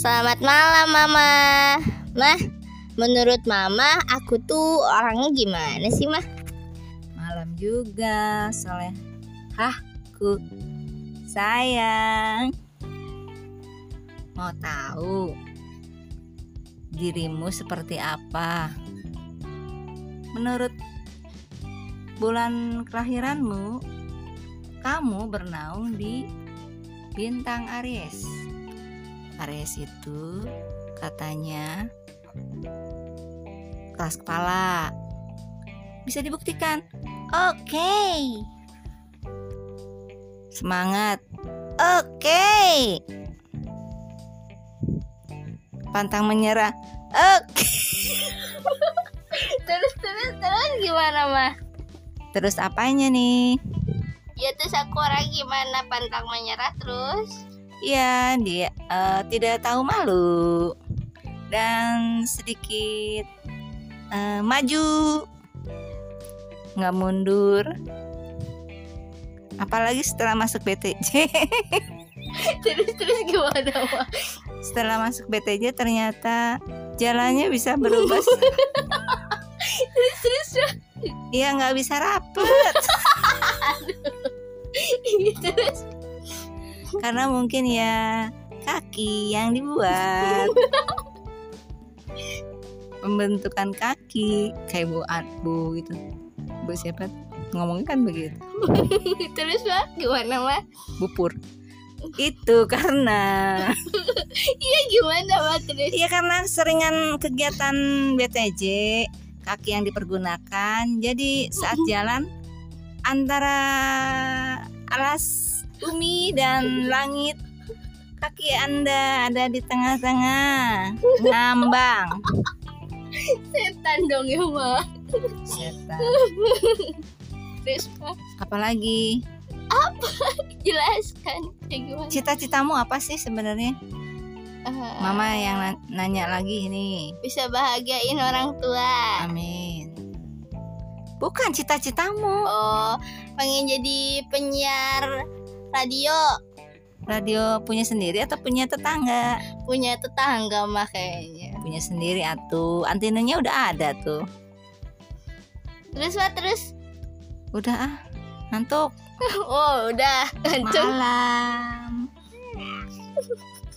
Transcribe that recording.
Selamat malam Mama Mah, menurut Mama aku tuh orangnya gimana sih Mah? Malam juga soleh Hahku Sayang Mau tahu Dirimu seperti apa? Menurut bulan kelahiranmu Kamu bernaung di bintang Aries Aries itu katanya kelas kepala. Bisa dibuktikan. Oke. Okay. Semangat. Oke. Okay. Pantang menyerah. Oke. Okay. terus terus terus gimana mah? Terus apanya nih? Ya terus aku orang gimana pantang menyerah terus? Ya dia uh, tidak tahu malu. Dan sedikit uh, maju. Nggak mundur. Apalagi setelah masuk BTJ terus terus gimana Pak? setelah masuk BTJ ternyata jalannya bisa berubah. Terus terus ya nggak bisa rapet. Terus karena mungkin ya kaki yang dibuat. Pembentukan kaki kayak bu bu gitu. Bu siapa? Ngomongnya kan begitu. Terus mah gimana mah bupur itu karena iya gimana mah terus? Iya karena seringan kegiatan BTJ kaki yang dipergunakan. Jadi saat jalan antara alas bumi dan langit. Kaki anda ada di tengah-tengah. Ngambang. Setan dong ya mah setan. Apalagi? Apa? Jelaskan. Cita-citamu apa sih sebenarnya? Uh, mama yang nanya lagi ini. Bisa bahagiain orang tua. Amin. Bukan cita-citamu. Oh pengen jadi penyiar radio. Radio punya sendiri atau punya tetangga? Punya tetangga mah kayaknya. Punya sendiri atuh. Antenanya udah ada tuh. Terus what terus? Udah ah. Ngantuk. Oh udah. Malam